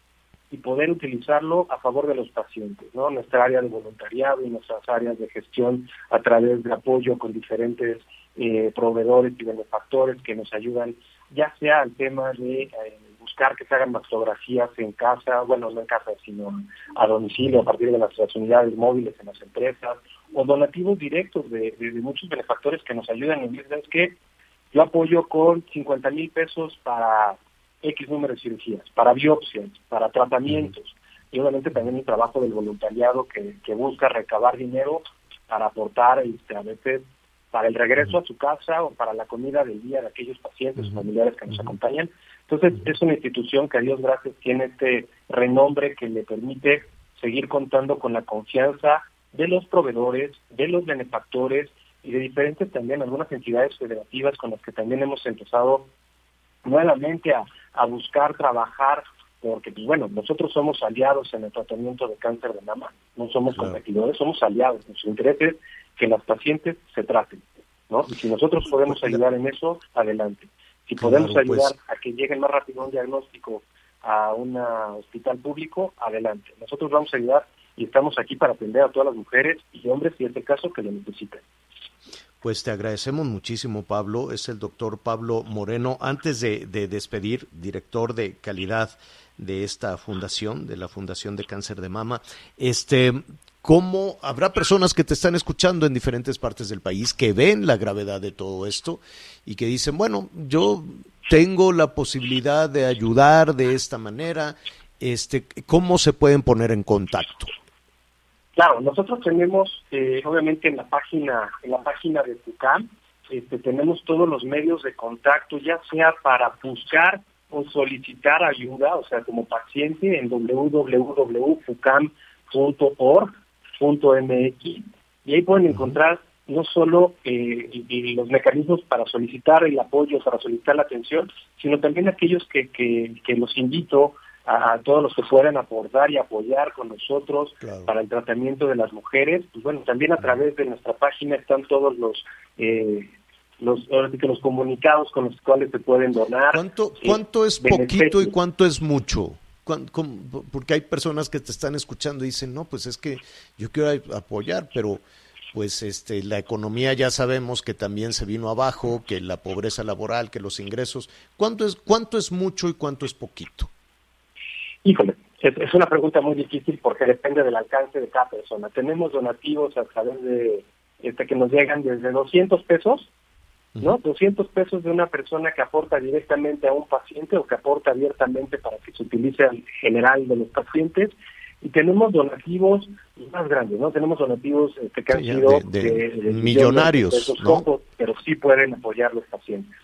y poder utilizarlo a favor de los pacientes, ¿no? Nuestra área de voluntariado y nuestras áreas de gestión a través de apoyo con diferentes eh, proveedores y benefactores que nos ayudan, ya sea el tema de eh, buscar que se hagan mastografías en casa, bueno, no en casa, sino a domicilio a partir de nuestras unidades móviles en las empresas, o donativos directos de, muchos benefactores que nos ayudan en es que yo apoyo con 50 mil pesos para X número de cirugías, para biopsias, para tratamientos, y obviamente también el trabajo del voluntariado que, que busca recabar dinero para aportar este, a veces para el regreso a su casa o para la comida del día de aquellos pacientes o familiares que nos acompañan. Entonces, es una institución que a Dios gracias tiene este renombre que le permite seguir contando con la confianza de los proveedores, de los benefactores y de diferentes también algunas entidades federativas con las que también hemos empezado nuevamente a, a buscar trabajar porque pues bueno, nosotros somos aliados en el tratamiento de cáncer de mama, no somos competidores, somos aliados. Nuestro interés es que las pacientes se traten, ¿no? Y si nosotros podemos ayudar en eso, adelante. Si podemos pues. ayudar a que lleguen más rápido un diagnóstico a un hospital público, adelante. Nosotros vamos a ayudar y estamos aquí para atender a todas las mujeres y hombres, si es el caso, que lo necesiten. Pues te agradecemos muchísimo, Pablo. Es el doctor Pablo Moreno. Antes de, de, despedir, director de calidad de esta fundación, de la Fundación de Cáncer de Mama, este, cómo habrá personas que te están escuchando en diferentes partes del país que ven la gravedad de todo esto y que dicen, bueno, yo tengo la posibilidad de ayudar de esta manera, este, ¿cómo se pueden poner en contacto? Claro, nosotros tenemos, eh, obviamente en la página, en la página de FUCAM, este, tenemos todos los medios de contacto, ya sea para buscar o solicitar ayuda, o sea, como paciente en www.fucam.org .mx y ahí pueden encontrar no solo eh, los mecanismos para solicitar el apoyo, para solicitar la atención, sino también aquellos que, que, los invito a, todos los que puedan aportar y apoyar con nosotros para el tratamiento de las mujeres. Pues bueno, también a través de nuestra página están todos los eh, los, los comunicados con los cuales se pueden donar. ¿Cuánto, cuánto es poquito y cuánto es mucho? Porque hay personas que te están escuchando y dicen, no, pues es que yo quiero apoyar, pero pues este, la economía ya sabemos que también se vino abajo, que la pobreza laboral, que los ingresos. ¿Cuánto es, cuánto es mucho y cuánto es poquito? Híjole, es, una pregunta muy difícil porque depende del alcance de cada persona. Tenemos donativos a través de este, que nos llegan desde 200 pesos ¿no? 200 pesos de una persona que aporta directamente a un paciente o que aporta abiertamente para que se utilice en general de los pacientes. Y tenemos donativos más grandes, ¿no? Tenemos donativos este, que han sido de, millonarios, pero sí pueden apoyar los pacientes.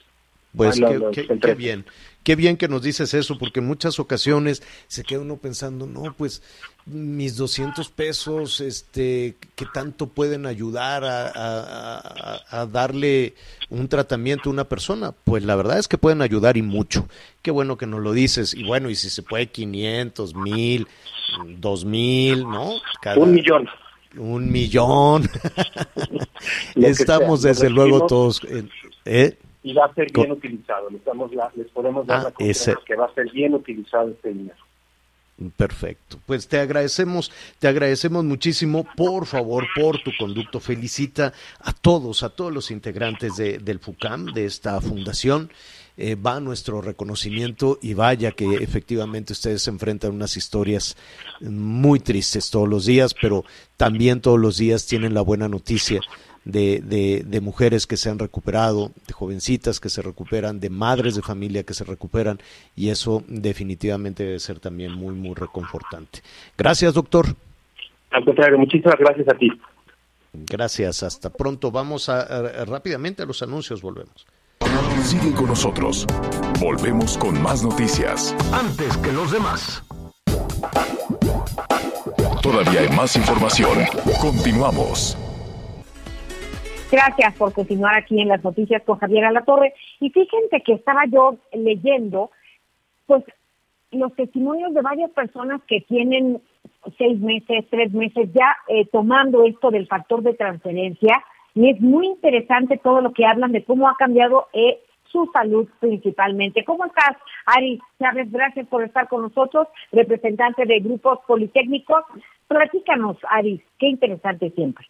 Pues qué, bien, qué bien que nos dices eso, porque en muchas ocasiones se queda uno pensando, no, pues mis 200 pesos, este, ¿qué tanto pueden ayudar a, darle un tratamiento a una persona? Pues la verdad es que pueden ayudar y mucho. Qué bueno que nos lo dices. Y bueno, y si se puede 500, mil, dos mil, ¿no? un millón. Un millón. <laughs> Estamos desde luego todos... ¿eh? Y va a ser bien utilizado. Les, les podemos dar ah, la confianza que va a ser bien utilizado este dinero. Perfecto. Pues te agradecemos, te agradecemos muchísimo. Por favor, por tu conducto, felicita a todos, a todos los integrantes de, del FUCAM, de esta fundación. Eh, va nuestro reconocimiento y vaya que efectivamente ustedes se enfrentan a unas historias muy tristes todos los días, pero también todos los días tienen la buena noticia de, de, mujeres que se han recuperado, de jovencitas que se recuperan, de madres de familia que se recuperan y eso definitivamente debe ser también muy, muy reconfortante. Gracias, doctor. Al contrario, muchísimas gracias a ti. Gracias, hasta pronto. Vamos a, rápidamente a los anuncios, volvemos. Sigue con nosotros. Volvemos con más noticias. Antes que los demás. Todavía hay más información. Continuamos. Gracias por continuar aquí en las noticias con Javier Alatorre. Y fíjense que estaba yo leyendo, pues, los testimonios de varias personas que tienen seis meses, tres meses ya eh, tomando esto del factor de transferencia. Y es muy interesante todo lo que hablan de cómo ha cambiado eh, su salud principalmente. ¿Cómo estás, Ari Chávez? Gracias por estar con nosotros, representante de grupos politécnicos. Platícanos, Ari, qué interesante siempre.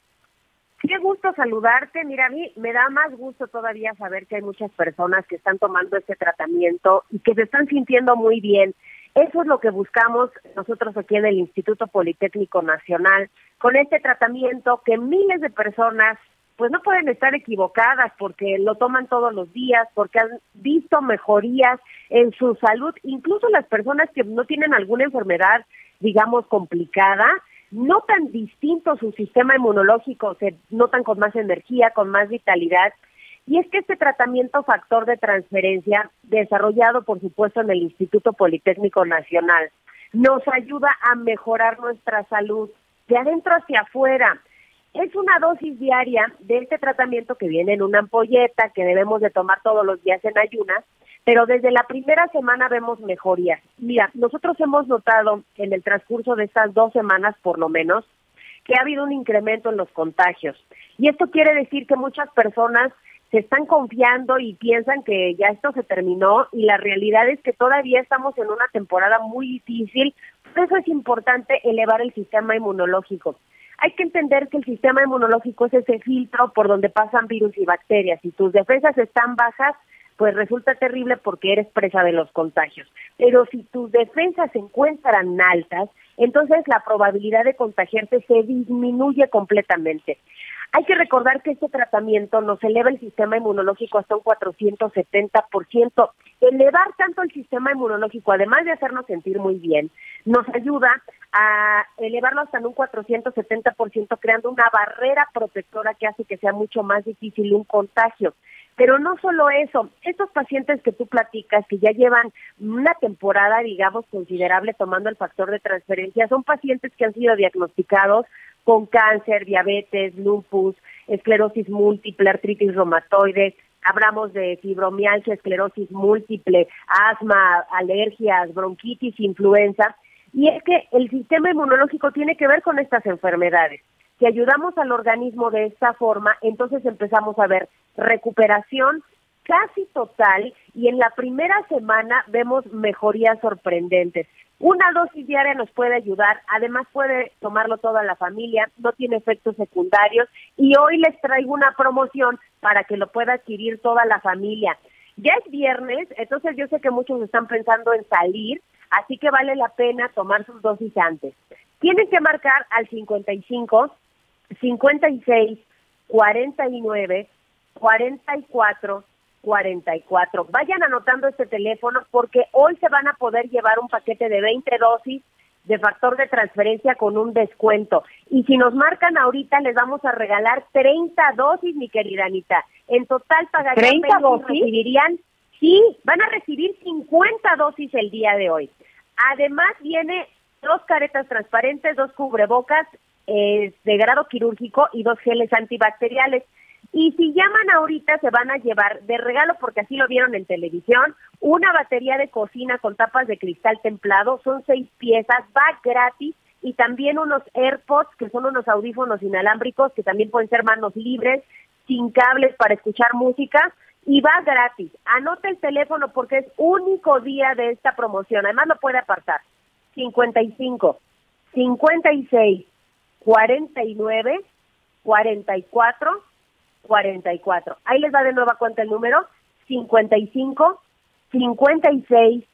Qué gusto saludarte. Mira, a mí me da más gusto todavía saber que hay muchas personas que están tomando este tratamiento y que se están sintiendo muy bien. Eso es lo que buscamos nosotros aquí en el Instituto Politécnico Nacional, con este tratamiento que miles de personas pues no pueden estar equivocadas porque lo toman todos los días, porque han visto mejorías en su salud, incluso las personas que no tienen alguna enfermedad, digamos, complicada, notan distinto su sistema inmunológico, se notan con más energía, con más vitalidad. Y es que este tratamiento factor de transferencia, desarrollado por supuesto en el Instituto Politécnico Nacional, nos ayuda a mejorar nuestra salud de adentro hacia afuera. Es una dosis diaria de este tratamiento que viene en una ampolleta que debemos de tomar todos los días en ayunas, pero desde la primera semana vemos mejorías. Mira, nosotros hemos notado en el transcurso de estas dos semanas por lo menos que ha habido un incremento en los contagios. Y esto quiere decir que muchas personas se están confiando y piensan que ya esto se terminó y la realidad es que todavía estamos en una temporada muy difícil. Por eso es importante elevar el sistema inmunológico. Hay que entender que el sistema inmunológico es ese filtro por donde pasan virus y bacterias. Si tus defensas están bajas, pues resulta terrible porque eres presa de los contagios. Pero si tus defensas se encuentran altas, entonces la probabilidad de contagiarte se disminuye completamente. Hay que recordar que este tratamiento nos eleva el sistema inmunológico hasta un 470%. Elevar tanto el sistema inmunológico, además de hacernos sentir muy bien, nos ayuda a elevarlo hasta un 470%, creando una barrera protectora que hace que sea mucho más difícil un contagio. Pero no solo eso, estos pacientes que tú platicas, que ya llevan una temporada, digamos, considerable tomando el factor de transferencia, son pacientes que han sido diagnosticados con cáncer, diabetes, lupus, esclerosis múltiple, artritis reumatoide, hablamos de fibromialgia, esclerosis múltiple, asma, alergias, bronquitis, influenza, y es que el sistema inmunológico tiene que ver con estas enfermedades. Si ayudamos al organismo de esta forma, entonces empezamos a ver recuperación casi total y en la primera semana vemos mejorías sorprendentes. Una dosis diaria nos puede ayudar, además puede tomarlo toda la familia, no tiene efectos secundarios y hoy les traigo una promoción para que lo pueda adquirir toda la familia. Ya es viernes, entonces yo sé que muchos están pensando en salir, así que vale la pena tomar sus dosis antes. Tienen que marcar al 55 56 49 44 44. Vayan anotando este teléfono porque hoy se van a poder llevar un paquete de 20 dosis de factor de transferencia con un descuento. Y si nos marcan ahorita, les vamos a regalar 30 dosis, mi querida Anita. En total pagarían 30 dosis. Recibirían, sí, van a recibir 50 dosis el día de hoy. Además viene dos caretas transparentes, dos cubrebocas eh, de grado quirúrgico y dos geles antibacteriales. Y si llaman ahorita se van a llevar de regalo, porque así lo vieron en televisión, una batería de cocina con tapas de cristal templado, son seis piezas, va gratis, y también unos AirPods, que son unos audífonos inalámbricos, que también pueden ser manos libres, sin cables para escuchar música, y va gratis. Anota el teléfono porque es único día de esta promoción, además lo puede apartar. 55, 56, 49, 44, 44. Ahí les va de nueva cuenta el número 55 56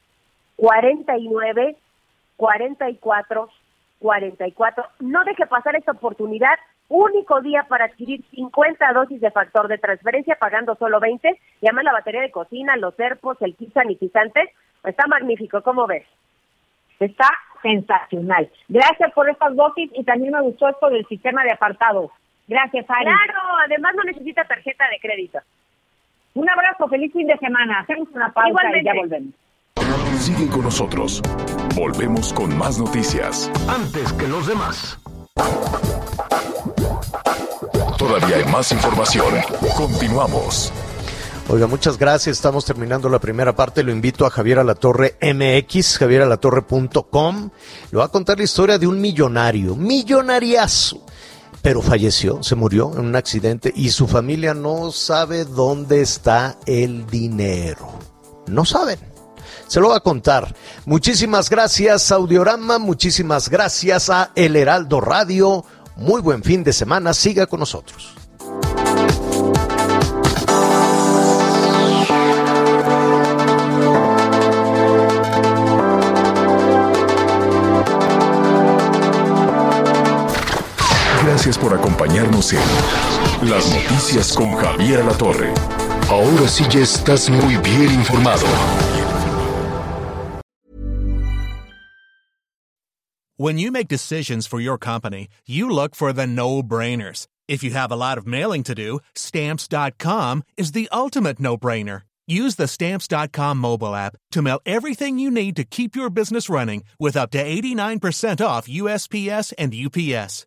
49 44 44. No deje pasar esta oportunidad. Único día para adquirir 50 dosis de factor de transferencia pagando solo 20. Llama la batería de cocina, los serpos, el kit sanitizante. Está magnífico, ¿cómo ves? Está sensacional. Gracias por estas dosis y también me gustó esto del sistema de apartados. Gracias, Ari. Claro, además no necesita tarjeta de crédito. Un abrazo, feliz fin de semana. Hacemos una pausa Igualmente. y ya volvemos. Sigue con nosotros. Volvemos con más noticias. Antes que los demás. Todavía hay más información. Continuamos. Oiga, muchas gracias. Estamos terminando la primera parte. Lo invito a Javier Alatorre MX, javieralatorre.com. Le va a contar la historia de un millonario, millonariazo, pero falleció, se murió en un accidente y su familia no sabe dónde está el dinero. No saben. Se lo va a contar. Muchísimas gracias, Audiorama. Muchísimas gracias a El Heraldo Radio. Muy buen fin de semana. Siga con nosotros. Gracias por acompañarnos en Las Noticias con Javier La Torre. Ahora sí ya estás muy bien informado. When you make decisions for your company, you look for the no-brainers. If you have a lot of mailing to do, stamps.com is the ultimate no-brainer. Use the stamps.com mobile app to mail everything you need to keep your business running with up to 89% off USPS and UPS.